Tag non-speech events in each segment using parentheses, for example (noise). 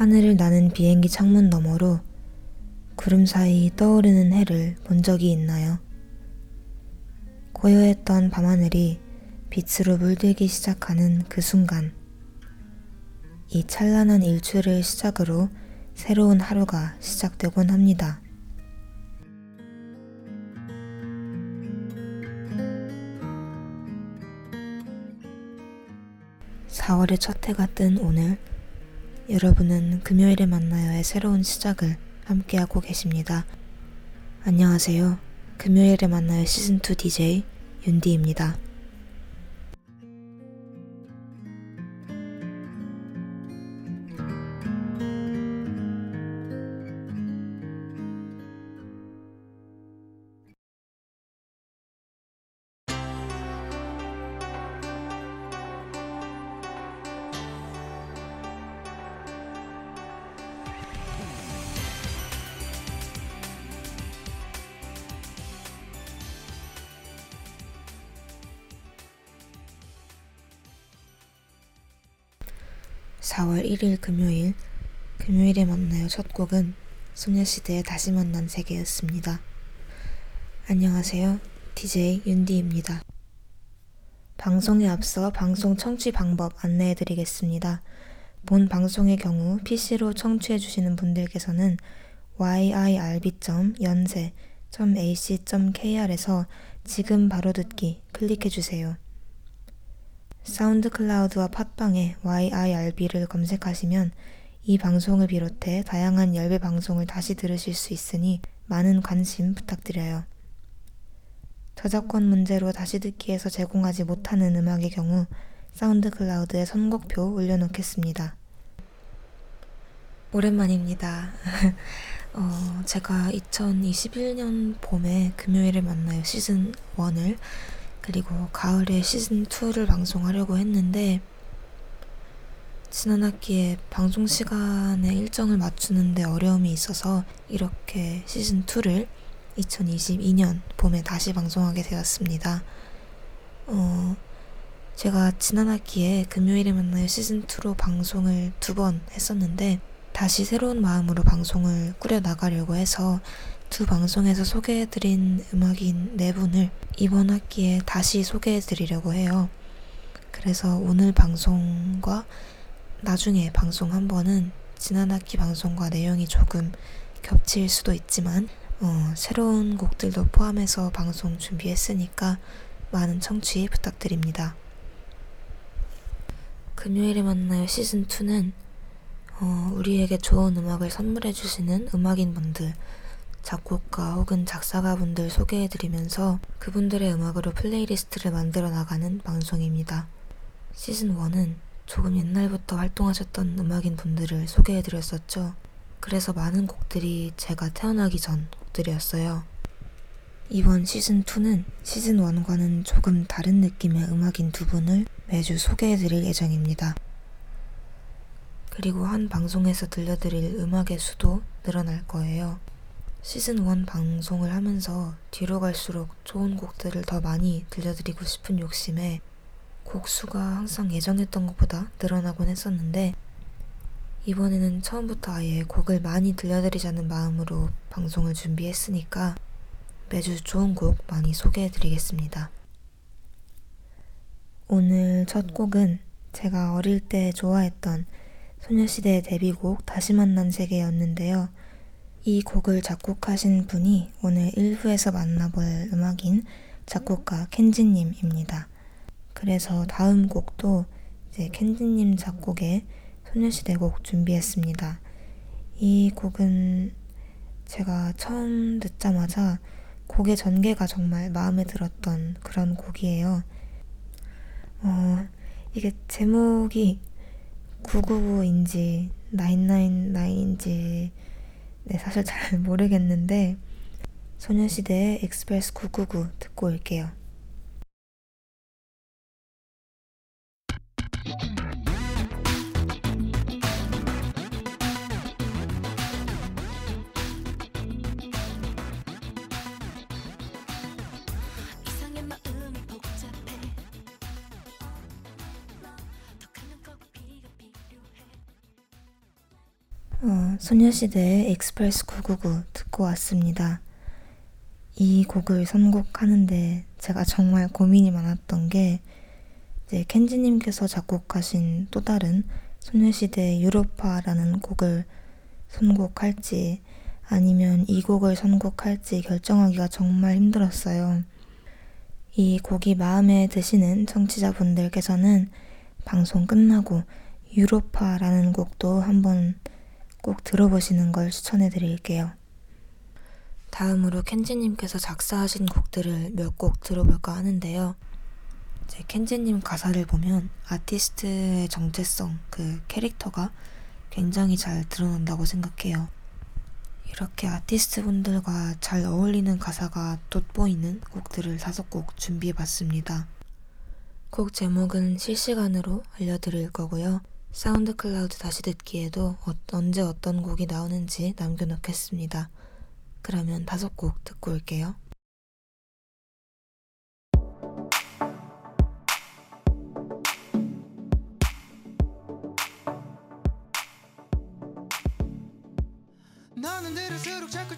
하늘을 나는 비행기 창문 너머로 구름 사이 떠오르는 해를 본 적이 있나요? 고요했던 밤하늘이 빛으로 물들기 시작하는 그 순간, 이 찬란한 일출을 시작으로 새로운 하루가 시작되곤 합니다. 4월의 첫 해가 뜬 오늘, 여러분은 금요일에 만나요의 새로운 시작을 함께하고 계십니다. 안녕하세요. 금요일에 만나요 시즌2 DJ 윤디입니다. 4월 1일 금요일, 금요일에 만나요 첫 곡은 소녀시대의 다시 만난 세계였습니다. 안녕하세요. DJ 윤디입니다. 방송에 앞서 방송 청취 방법 안내해 드리겠습니다. 본 방송의 경우 PC로 청취해 주시는 분들께서는 yirb.연세.ac.kr에서 지금 바로 듣기 클릭해 주세요. SoundCloud와 팟빵에 YIRB를 검색하시면 이 방송을 비롯해 다양한 열배 방송을 다시 들으실 수 있으니 많은 관심 부탁드려요. 저작권 문제로 다시 듣기에서 제공하지 못하는 음악의 경우 SoundCloud에 선곡표 올려놓겠습니다. 오랜만입니다. (laughs) 어, 제가 2021년 봄에 금요일에 만나요 시즌 1을 그리고 가을에 시즌2를 방송하려고 했는데 지난 학기에 방송 시간에 일정을 맞추는데 어려움이 있어서 이렇게 시즌2를 2022년 봄에 다시 방송하게 되었습니다. 어, 제가 지난 학기에 금요일에 만나요 시즌2로 방송을 두 번 했었는데 다시 새로운 마음으로 방송을 꾸려나가려고 해서 두 방송에서 소개해드린 음악인 네 분을 이번 학기에 다시 소개해드리려고 해요. 그래서 오늘 방송과 나중에 방송 한 번은 지난 학기 방송과 내용이 조금 겹칠 수도 있지만 어, 새로운 곡들도 포함해서 방송 준비했으니까 많은 청취 부탁드립니다. 금요일에 만나요 시즌2는 어, 우리에게 좋은 음악을 선물해주시는 음악인분들 작곡가 혹은 작사가 분들 소개해드리면서 그분들의 음악으로 playlist를 만들어 나가는 방송입니다. 시즌 1은 조금 옛날부터 활동하셨던 음악인 분들을 소개해드렸었죠. 그래서 많은 곡들이 제가 태어나기 전 곡들이었어요. 이번 시즌 2는 시즌 1과는 조금 다른 느낌의 음악인 두 분을 매주 소개해드릴 예정입니다. 그리고 한 방송에서 들려드릴 음악의 수도 늘어날 거예요. 시즌1 방송을 하면서 뒤로 갈수록 좋은 곡들을 더 많이 들려드리고 싶은 욕심에 곡수가 항상 예정했던 것보다 늘어나곤 했었는데 이번에는 처음부터 아예 곡을 많이 들려드리자는 마음으로 방송을 준비했으니까 매주 좋은 곡 많이 소개해드리겠습니다. 오늘 첫 곡은 제가 어릴 때 좋아했던 소녀시대 데뷔곡 다시 만난 세계였는데요. 이 곡을 작곡하신 분이 오늘 1부에서 만나볼 음악인 작곡가 켄지님입니다. 그래서 다음 곡도 이제 켄지님 작곡의 소녀시대 곡 준비했습니다. 이 곡은 제가 처음 듣자마자 곡의 전개가 정말 마음에 들었던 그런 곡이에요. 어, 이게 제목이 999인지 999인지 네, 사실 잘 (laughs) 모르겠는데 소녀시대의 엑스프레스 999 듣고 올게요. 소녀시대의 Express 999 듣고 왔습니다. 이 곡을 선곡하는데 제가 정말 고민이 많았던 게 이제 켄지님께서 작곡하신 또 다른 소녀시대 Europa라는 곡을 선곡할지 아니면 이 곡을 선곡할지 결정하기가 정말 힘들었어요. 이 곡이 마음에 드시는 청취자분들께서는 방송 끝나고 유로파라는 곡도 한번 꼭 들어보시는 걸 추천해 드릴게요. 다음으로 켄지님께서 작사하신 곡들을 몇 곡 들어볼까 하는데요. 이제 켄지님 가사를 보면 아티스트의 정체성, 그 캐릭터가 굉장히 잘 드러난다고 생각해요. 이렇게 아티스트 분들과 잘 어울리는 가사가 돋보이는 곡들을 다섯 곡 준비해 봤습니다. 곡 제목은 실시간으로 알려드릴 거고요. SoundCloud 다시 듣기에도 어, 언제 어떤 곡이 나오는지 남겨놓겠습니다. 그러면 다섯 곡 듣고 올게요.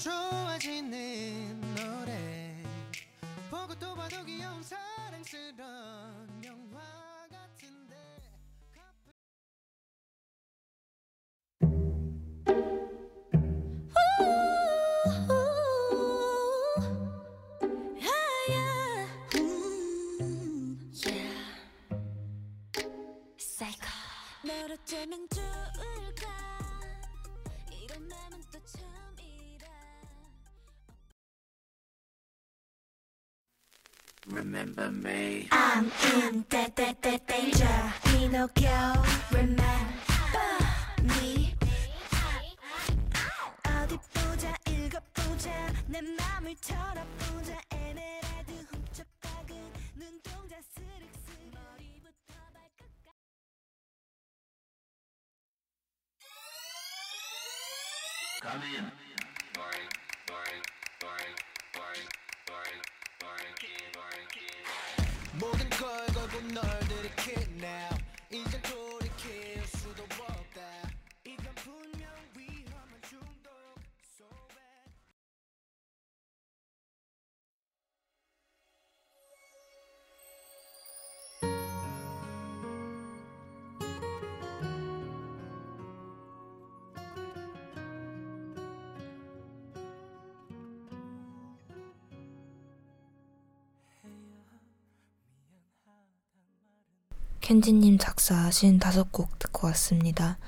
좋아지는 노래 보고 또 봐도 귀여운 사랑스러운 Remember me. I'm in that that that danger. Pinocchio remember 모든 켄지님 작사하신 다섯 곡 듣고 왔습니다.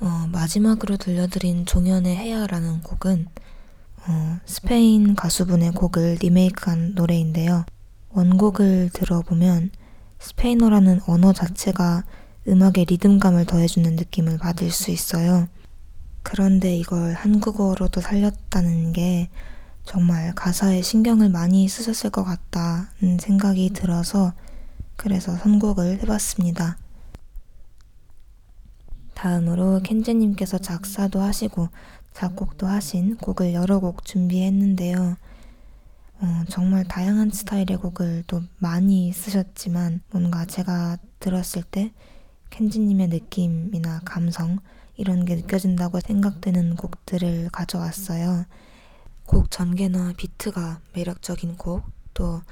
어, 마지막으로 들려드린 종현의 해야라는 곡은 어, 스페인 가수분의 곡을 리메이크한 노래인데요. 원곡을 들어보면 스페인어라는 언어 자체가 음악에 리듬감을 더해주는 느낌을 받을 수 있어요. 그런데 이걸 한국어로도 살렸다는 게 정말 가사에 신경을 많이 쓰셨을 것 같다는 생각이 들어서 그래서 선곡을 해봤습니다. 다음으로 켄지님께서 작사도 하시고 작곡도 하신 곡을 여러 곡 준비했는데요. 어, 정말 다양한 스타일의 곡을 또 많이 쓰셨지만 뭔가 제가 들었을 때 켄지님의 느낌이나 감성 이런 게 느껴진다고 생각되는 곡들을 가져왔어요. 곡 전개나 비트가 매력적인 곡, 또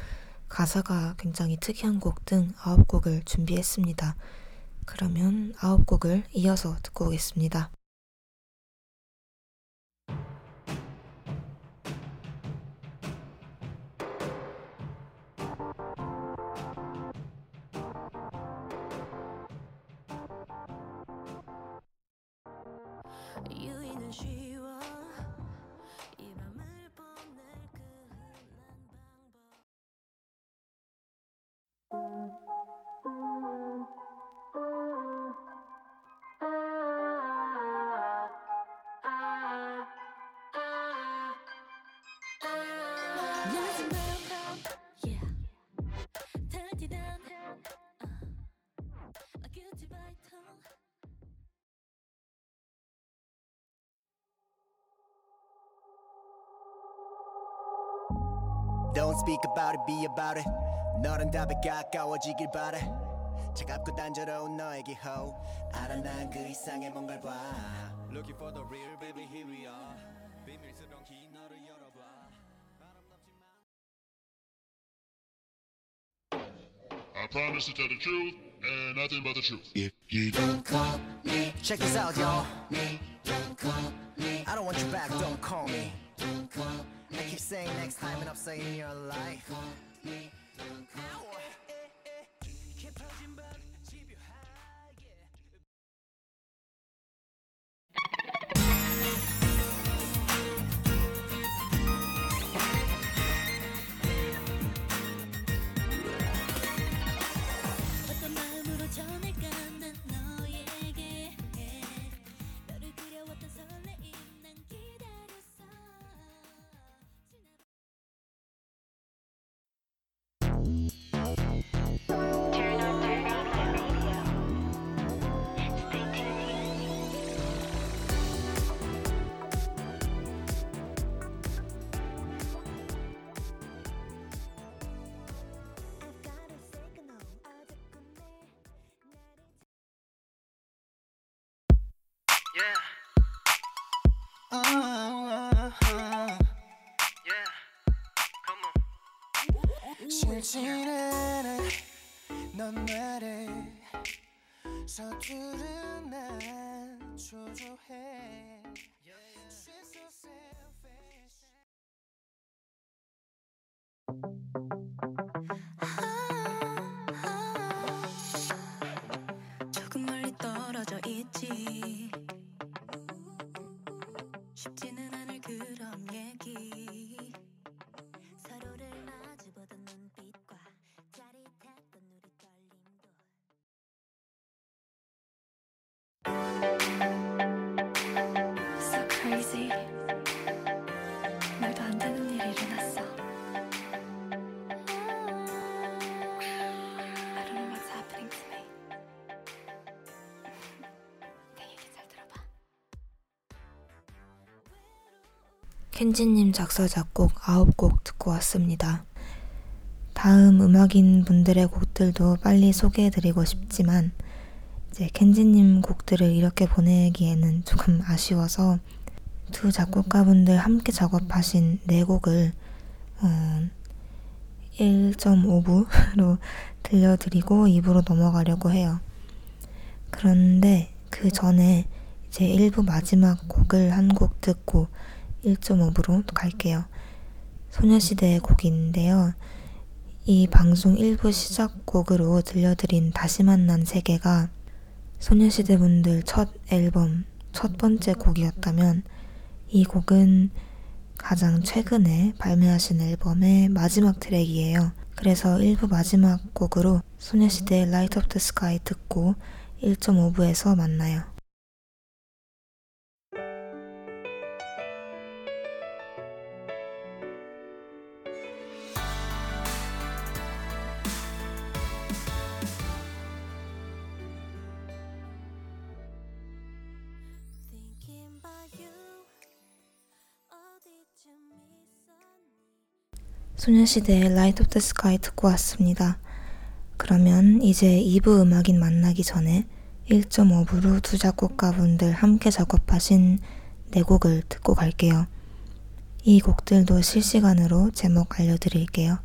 가사가 굉장히 특이한 곡등 아홉 곡을 준비했습니다. 그러면 아홉 곡을 이어서 듣고 오겠습니다. Don't speak about it, be about it. 너란 답에 가까워지길 바래. 차갑고 단조로운 너의 기호. 알아 난 그 이상의 뭔가를 봐. Looking for the real baby here we are 비밀스러운 긴 너를 열어봐 I promise to tell the truth and nothing but the truth. If you don't call me Check this out y'all I don't want you back, don't call me I keep saying next time and I'm saying your life Ow. 싫지는 않아 넌 나를 서투른 난 초조해 She's so selfish 켄지님 작사 작곡 9곡 듣고 왔습니다. 다음 음악인 분들의 곡들도 빨리 소개해드리고 싶지만 이제 켄지님 곡들을 이렇게 보내기에는 조금 아쉬워서 두 작곡가분들 함께 작업하신 네 곡을 어, 1.5부로 (laughs) 들려드리고 2부로 넘어가려고 해요. 그런데 그 전에 이제 1부 마지막 곡을 한 곡 듣고 1.5부로 갈게요. 소녀시대의 곡인데요. 이 방송 1부 시작곡으로 들려드린 다시 만난 세계가 소녀시대 분들 첫 앨범 첫 번째 곡이었다면 이 곡은 가장 최근에 발매하신 앨범의 마지막 트랙이에요. 그래서 1부 마지막 곡으로 소녀시대의 Light Up the Sky 듣고 1.5부에서 만나요. 소녀시대의 Light Up the Sky 듣고 왔습니다. 그러면 이제 2부 음악인 만나기 전에 1.5부로 두 작곡가분들 함께 작업하신 네 곡을 듣고 갈게요. 이 곡들도 실시간으로 제목 알려드릴게요.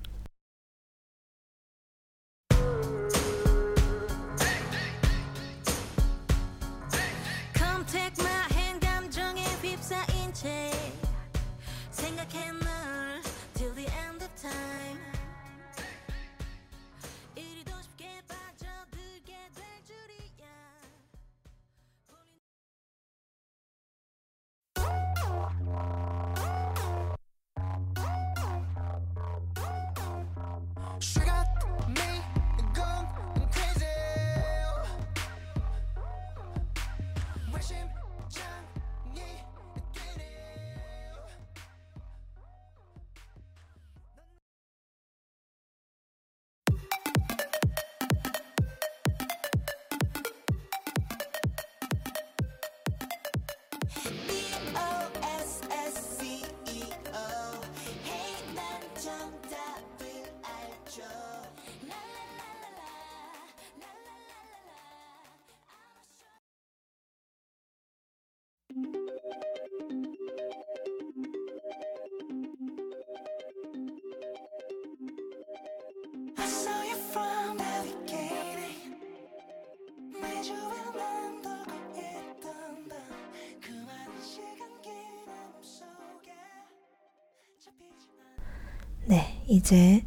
이제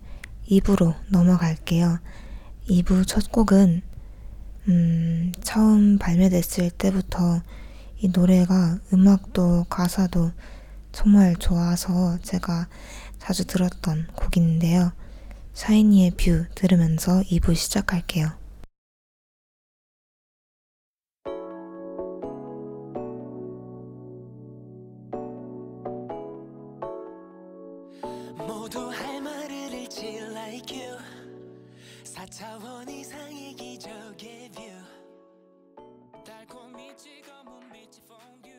2부로 넘어갈게요. 2부 첫 곡은 음, 처음 발매됐을 때부터 이 노래가 음악도 가사도 정말 좋아서 제가 자주 들었던 곡인데요. 샤이니의 View 들으면서 2부 시작할게요. 잃지 like you 4차원 이상의 기적의 View 달콤히 찍어 문 빛의 퐁듀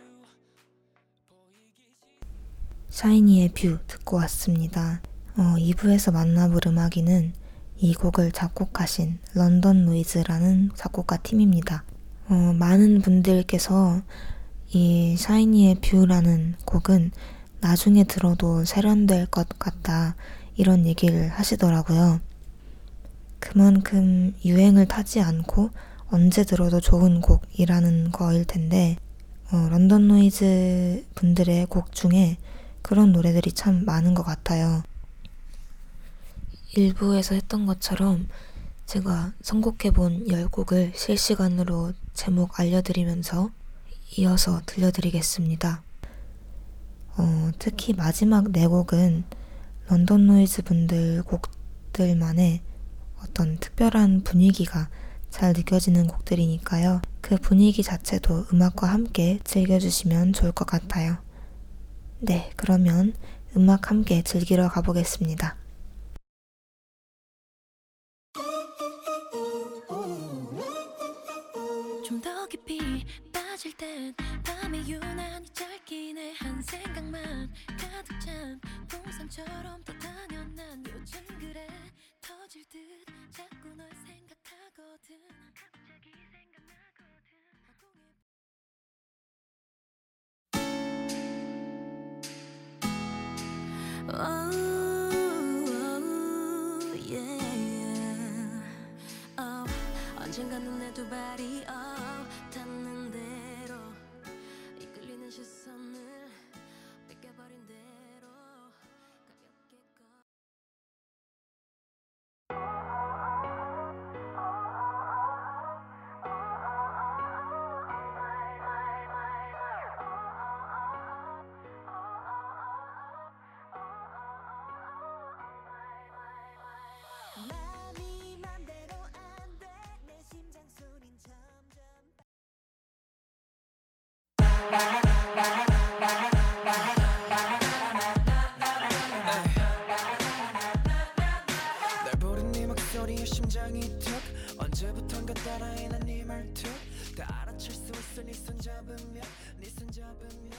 샤이니의 View 듣고 왔습니다. 어, 2부에서 만나볼 음악인은 이 곡을 작곡하신 런던 노이즈라는 작곡가 팀입니다. 어, 많은 분들께서 이 샤이니의 View라는 곡은 나중에 들어도 세련될 것 같다 이런 얘기를 하시더라고요. 그만큼 유행을 타지 않고 언제 들어도 좋은 곡이라는 거일 텐데 어, 런던 노이즈 분들의 곡 중에 그런 노래들이 참 많은 것 같아요. 1부에서 했던 것처럼 제가 선곡해본 10곡을 실시간으로 제목 알려드리면서 이어서 들려드리겠습니다. 어, 특히 마지막 4곡은 런던 노이즈 분들 곡들만의 어떤 특별한 분위기가 잘 느껴지는 곡들이니까요. 그 분위기 자체도 음악과 함께 즐겨주시면 좋을 것 같아요. 네, 그러면 음악 함께 즐기러 가보겠습니다. 좀 더 깊이 빠질 땐 밤이 유난히 짧긴 해한 생각만 가득 찬 풍선처럼 떠다녀 난 요즘 그래. 터질 듯 자꾸 널 생각하거든. 갑자기 생각나거든. 허공에 Oh, yeah. Oh, 언젠가는 내두 발이 날 부른 네 목소리에 심장이 툭 언제부턴가 따라해 난네 말투. 다 알아챌 수 있어 네손 잡으면 네손 잡으면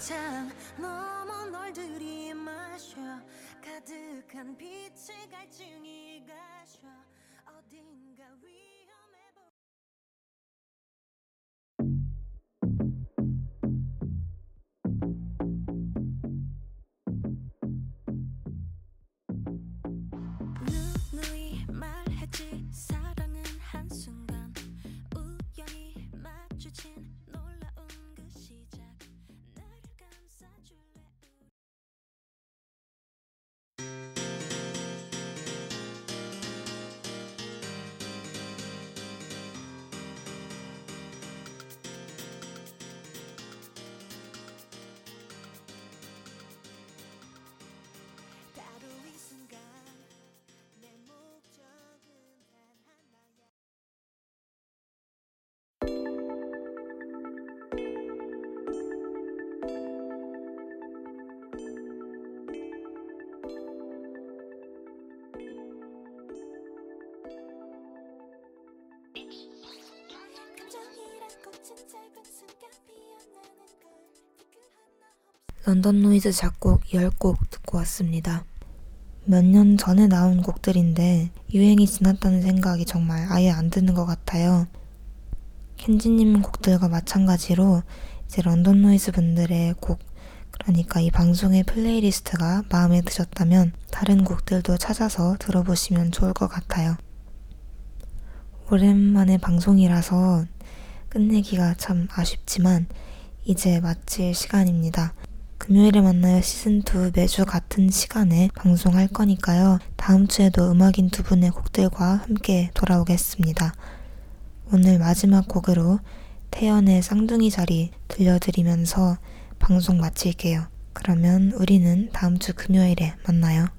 창 너머 널 들이마셔. 가득한 빛의 갈증이 가셔 런던 노이즈 작곡 10곡 듣고 왔습니다. 몇 년 전에 나온 곡들인데 유행이 지났다는 생각이 정말 아예 안 드는 것 같아요. 켄지님 곡들과 마찬가지로 이제 런던 노이즈 분들의 곡, 그러니까 이 방송의 플레이리스트가 마음에 드셨다면 다른 곡들도 찾아서 들어보시면 좋을 것 같아요. 오랜만에 방송이라서 끝내기가 참 아쉽지만 이제 마칠 시간입니다. 금요일에 만나요 시즌2 매주 같은 시간에 방송할 거니까요. 다음 주에도 음악인 두 분의 곡들과 함께 돌아오겠습니다. 오늘 마지막 곡으로 태연의 쌍둥이 자리 들려드리면서 방송 마칠게요. 그러면 우리는 다음 주 금요일에 만나요.